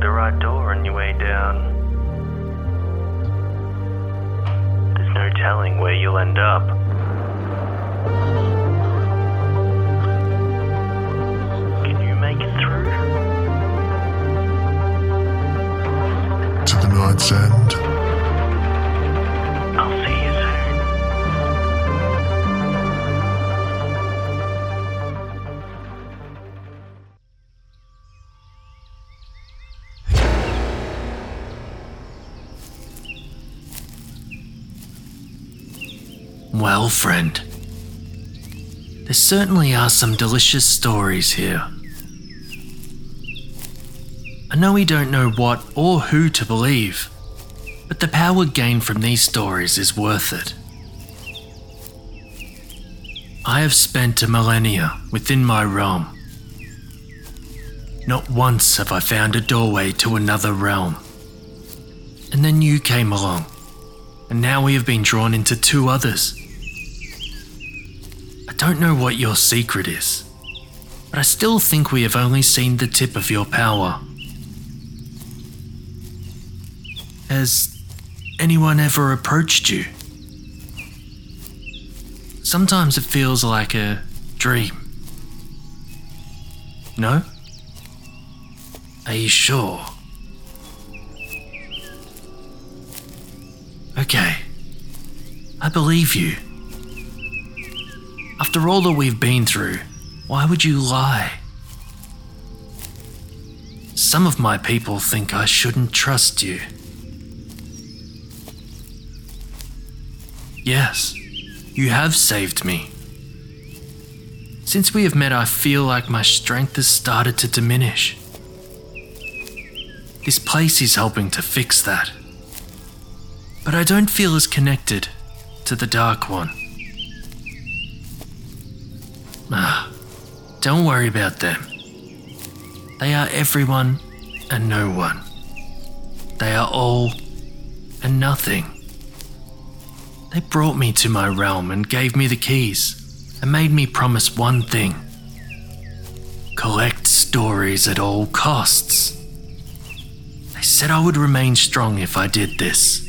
the right door on your way down. There's no telling where you'll end up. Well, friend, there certainly are some delicious stories here. I know we don't know what or who to believe, but the power gained from these stories is worth it. I have spent a millennia within my realm. Not once have I found a doorway to another realm. And then you came along, and now we have been drawn into two others. Don't know what your secret is, but I still think we have only seen the tip of your power. Has anyone ever approached you? Sometimes it feels like a dream. No? Are you sure? Okay. I believe you. After all that we've been through, why would you lie? Some of my people think I shouldn't trust you. Yes, you have saved me. Since we have met, I feel like my strength has started to diminish. This place is helping to fix that. But I don't feel as connected to the Dark One. Don't worry about them. They are everyone and no one. They are all and nothing. They brought me to my realm and gave me the keys and made me promise one thing collect stories at all costs. They said I would remain strong if I did this.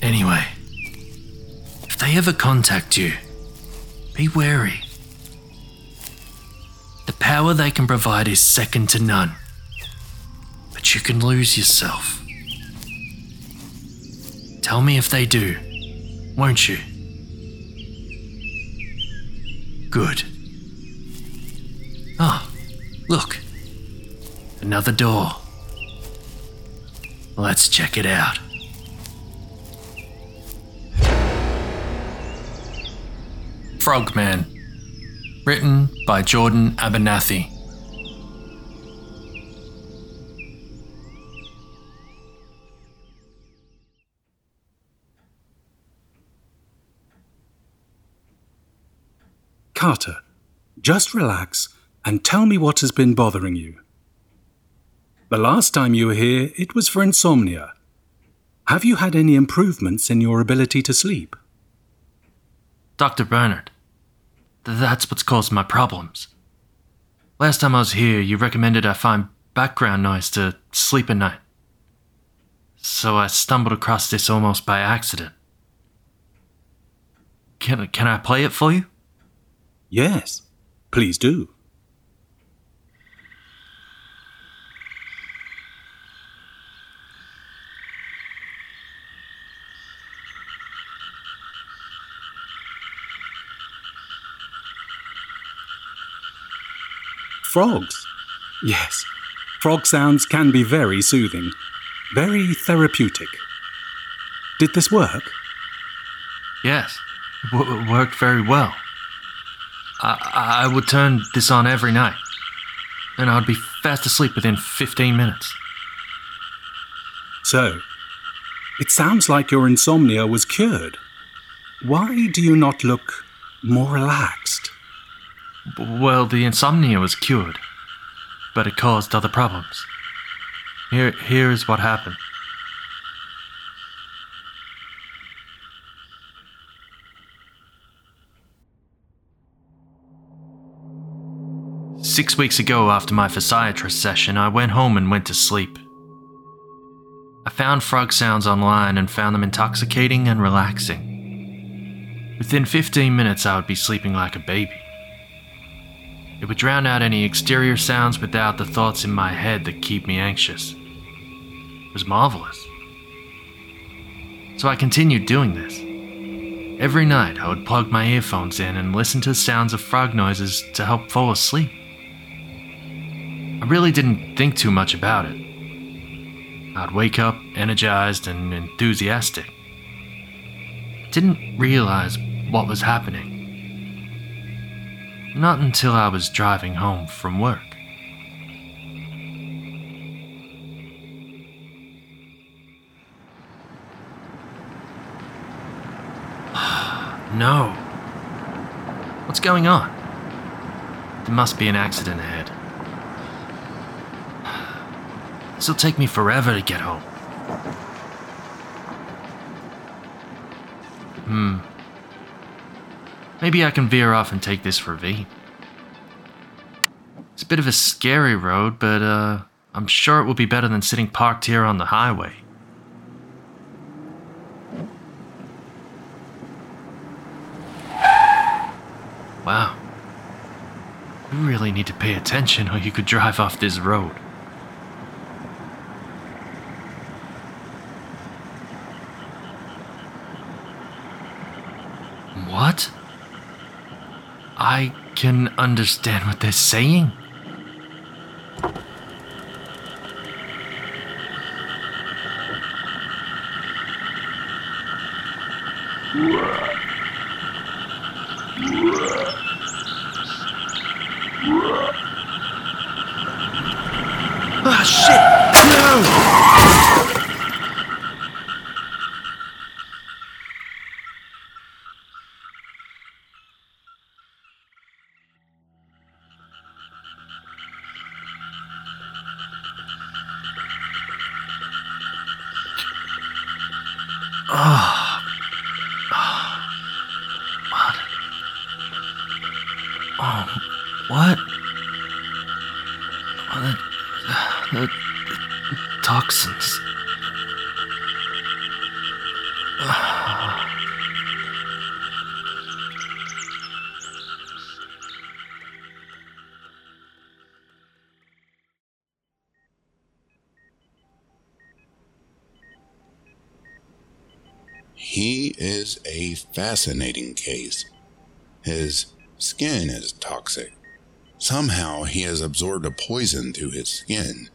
Anyway, if they ever contact you, be wary. The power they can provide is second to none, but you can lose yourself. Tell me if they do, won't you? Good. Ah, look. Another door. Let's check it out. Frogman. Written by Jordan Abernathy. Carter, just relax and tell me what has been bothering you. The last time you were here, it was for insomnia. Have you had any improvements in your ability to sleep? Dr. Bernard. th- That's what's caused my problems. Last time I was here, you recommended I find background noise to sleep at night. So I stumbled across this almost by accident. Can, can I play it for you? Yes, please do. Frogs. Yes, frog sounds can be very soothing, very therapeutic. Did this work? Yes, it w- worked very well. I, I would turn this on every night, and I'd be fast asleep within 15 minutes. So, it sounds like your insomnia was cured. Why do you not look more relaxed? Well, the insomnia was cured, but it caused other problems. Here, here is what happened. Six weeks ago, after my physiatrist session, I went home and went to sleep. I found frog sounds online and found them intoxicating and relaxing. Within 15 minutes, I would be sleeping like a baby. It would drown out any exterior sounds without the thoughts in my head that keep me anxious. It was marvelous. So I continued doing this. Every night, I would plug my earphones in and listen to the sounds of frog noises to help fall asleep. I really didn't think too much about it. I'd wake up energized and enthusiastic. Didn't realize what was happening. Not until I was driving home from work. no. What's going on? There must be an accident ahead. This'll take me forever to get home. Hmm. Maybe I can veer off and take this ravine. It's a bit of a scary road, but uh, I'm sure it will be better than sitting parked here on the highway. Wow. You really need to pay attention or you could drive off this road. What? I can understand what they're saying. He is a fascinating case. His skin is toxic. Somehow he has absorbed a poison through his skin.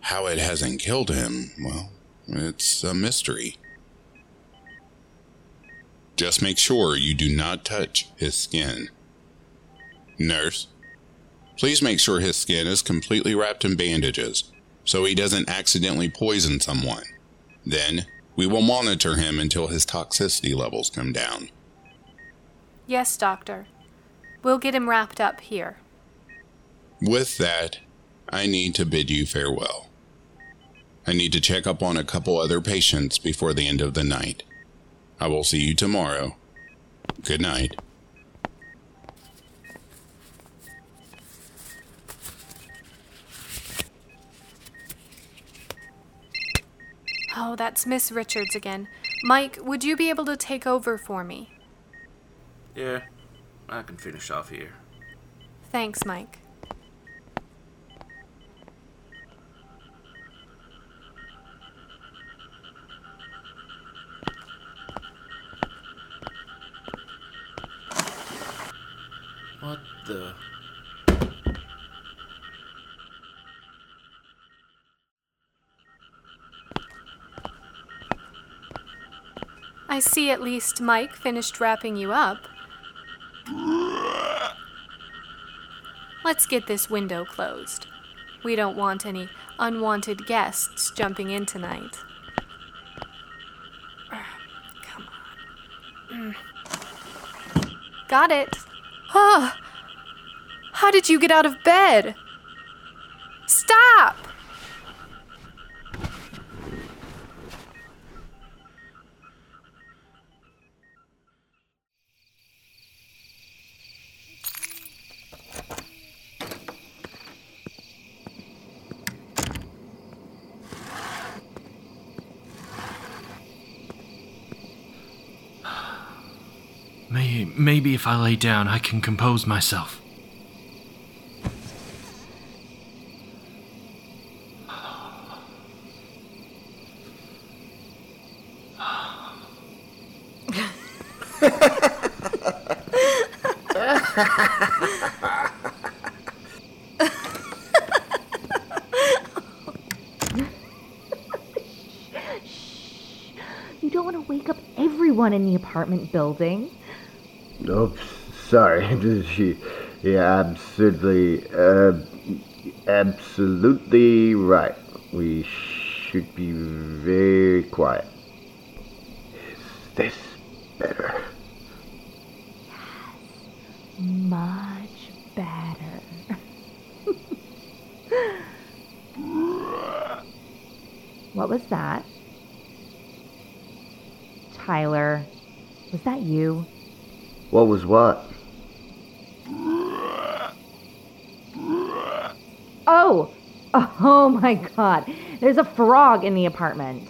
How it hasn't killed him, well, it's a mystery. Just make sure you do not touch his skin. Nurse, please make sure his skin is completely wrapped in bandages so he doesn't accidentally poison someone. Then we will monitor him until his toxicity levels come down. Yes, Doctor. We'll get him wrapped up here. With that, I need to bid you farewell. I need to check up on a couple other patients before the end of the night. I will see you tomorrow. Good night. Oh, that's Miss Richards again. Mike, would you be able to take over for me? Yeah, I can finish off here. Thanks, Mike. What the? I see at least Mike finished wrapping you up. Let's get this window closed. We don't want any unwanted guests jumping in tonight. Come on. Mm. Got it. Ah! How did you get out of bed? May- maybe if I lay down, I can compose myself. You don't want to wake up everyone in the apartment building. Oh, sorry. She, yeah, absolutely, uh, absolutely right. We should be very quiet. Is this better? Much better. what was that? Tyler, was that you? What was what? Oh! Oh my god. There's a frog in the apartment.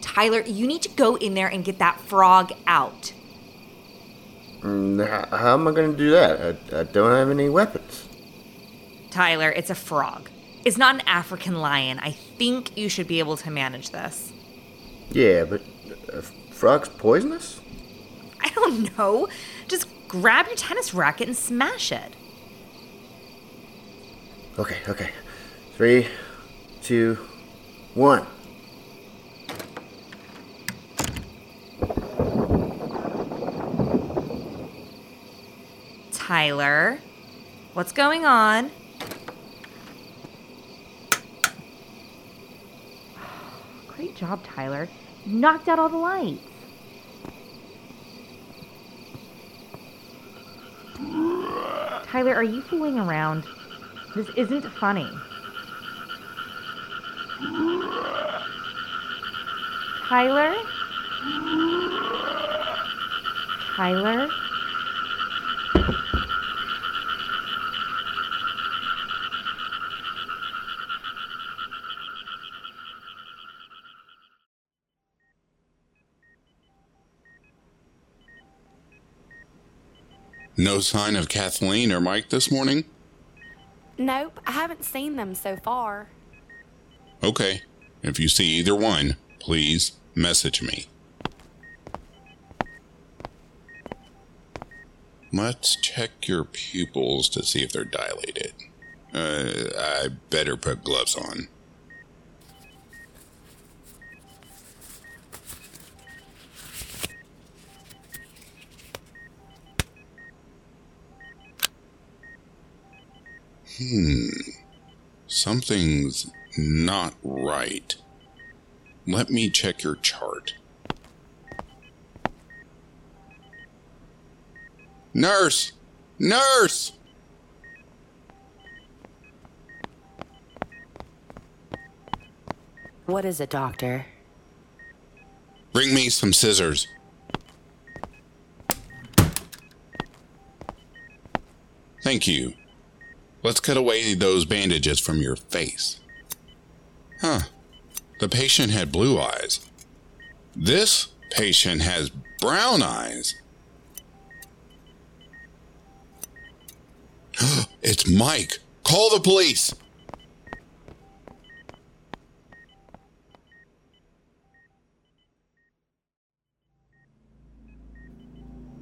Tyler, you need to go in there and get that frog out. Mm, How am I going to do that? I, I don't have any weapons. Tyler, it's a frog. It's not an African lion. I think you should be able to manage this. Yeah, but uh, frog's poisonous? I don't know. Just grab your tennis racket and smash it. Okay, okay. Three, two, one. Tyler, what's going on? Job, Tyler. You knocked out all the lights. Tyler, are you fooling around? This isn't funny. Tyler? Tyler? No sign of Kathleen or Mike this morning? Nope, I haven't seen them so far. Okay. If you see either one, please message me. Let's check your pupils to see if they're dilated. Uh, I better put gloves on. Hmm. Something's not right. Let me check your chart. Nurse! Nurse! What is it, Doctor? Bring me some scissors. Thank you. Let's cut away those bandages from your face. Huh. The patient had blue eyes. This patient has brown eyes. it's Mike. Call the police.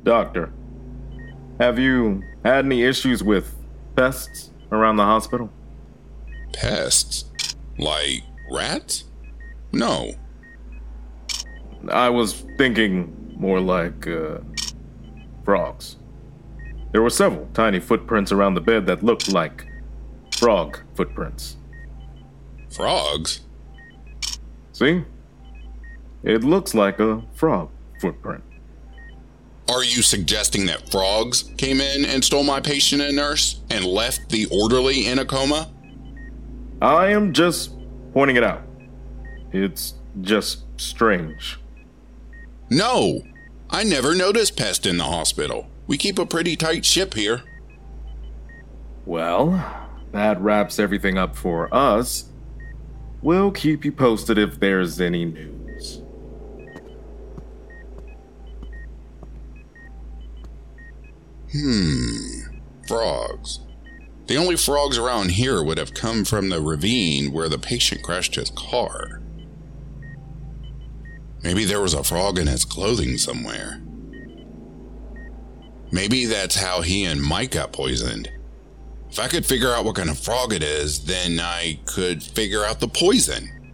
Doctor, have you had any issues with pests around the hospital? Pests? Like rats? No. I was thinking more like uh, frogs. There were several tiny footprints around the bed that looked like frog footprints. Frogs? See? It looks like a frog footprint. Are you suggesting that frogs came in and stole my patient and nurse and left the orderly in a coma? I am just pointing it out. It's just strange. No, I never noticed pests in the hospital. We keep a pretty tight ship here. Well, that wraps everything up for us. We'll keep you posted if there's any news. Hmm. Frogs. The only frogs around here would have come from the ravine where the patient crashed his car. Maybe there was a frog in his clothing somewhere. Maybe that's how he and Mike got poisoned. If I could figure out what kind of frog it is, then I could figure out the poison.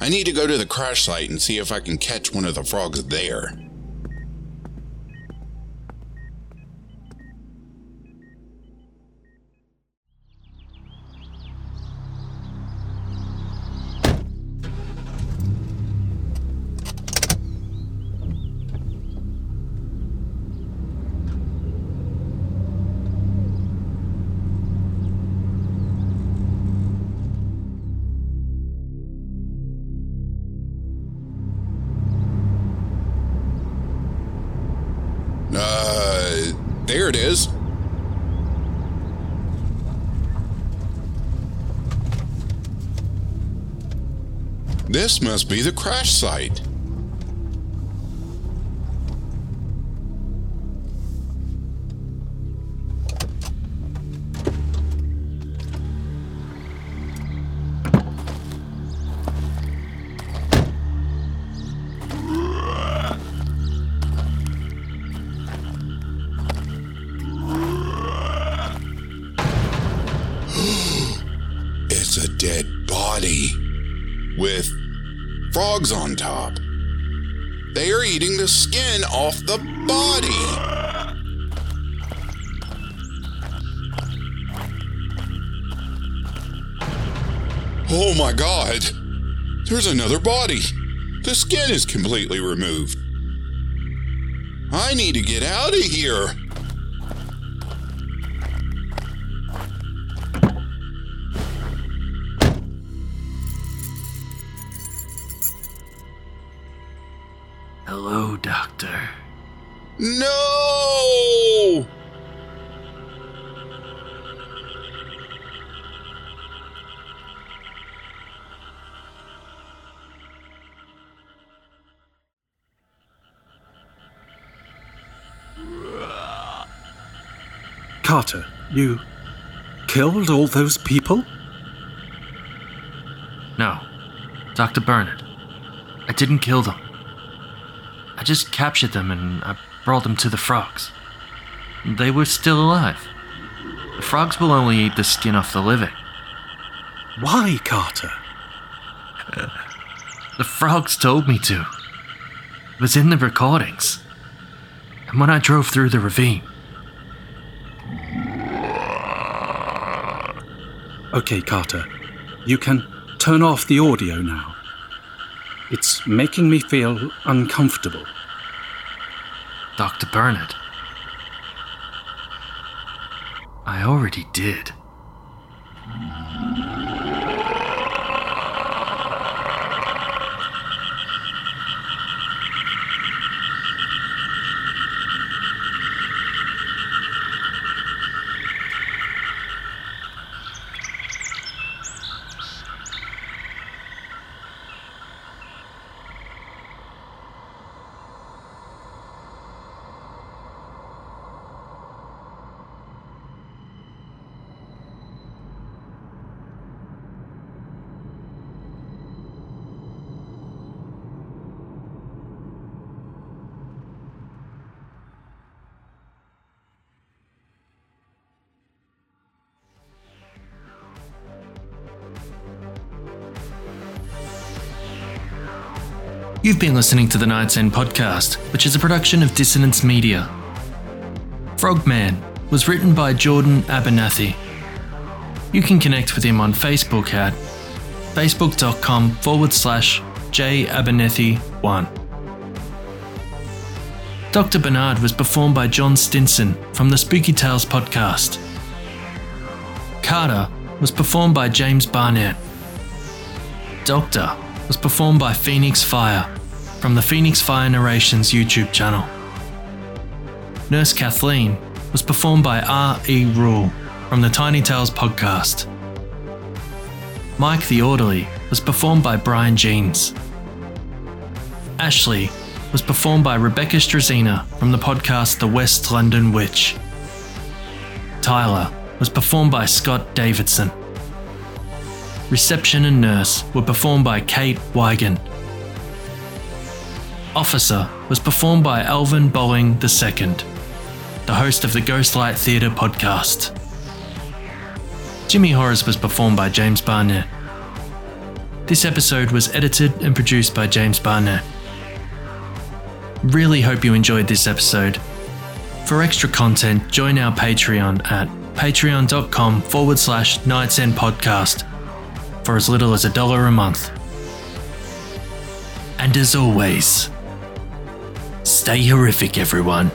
I need to go to the crash site and see if I can catch one of the frogs there. This must be the crash site. On top. They are eating the skin off the body. Oh my god! There's another body. The skin is completely removed. I need to get out of here. Doctor. No! Carter, you killed all those people? No, Dr. Bernard. I didn't kill them. I just captured them and I brought them to the frogs. They were still alive. The frogs will only eat the skin off the living. Why, Carter? Uh, the frogs told me to. It was in the recordings. And when I drove through the ravine, Okay, Carter. You can turn off the audio now. It's making me feel uncomfortable. Dr. Bernard. I already did. You've been listening to the Night's End podcast, which is a production of Dissonance Media. Frogman was written by Jordan Abernathy. You can connect with him on Facebook at facebook.com forward slash jabernathy1. Dr. Bernard was performed by John Stinson from the Spooky Tales podcast. Carter was performed by James Barnett. Doctor was performed by Phoenix Fire from the Phoenix Fire Narrations YouTube channel. Nurse Kathleen was performed by R.E. Rule. from the Tiny Tales podcast. Mike the Orderly was performed by Bryan Jeans. Ashley was performed by Rebecca Struzyna from the podcast The West London Witch. Tyler was performed by Scott Davidson. Reception and Nurse were performed by Kate Weigand. Officer was performed by Alvan Bolling II, the host of the Ghostlight Theatre podcast. Jimmy Horrors was performed by James Barnett. This episode was edited and produced by James Barnett. Really hope you enjoyed this episode. For extra content, join our Patreon at patreon.com forward slash Nights End Podcast for as little as a dollar a month. And as always, stay horrific, everyone.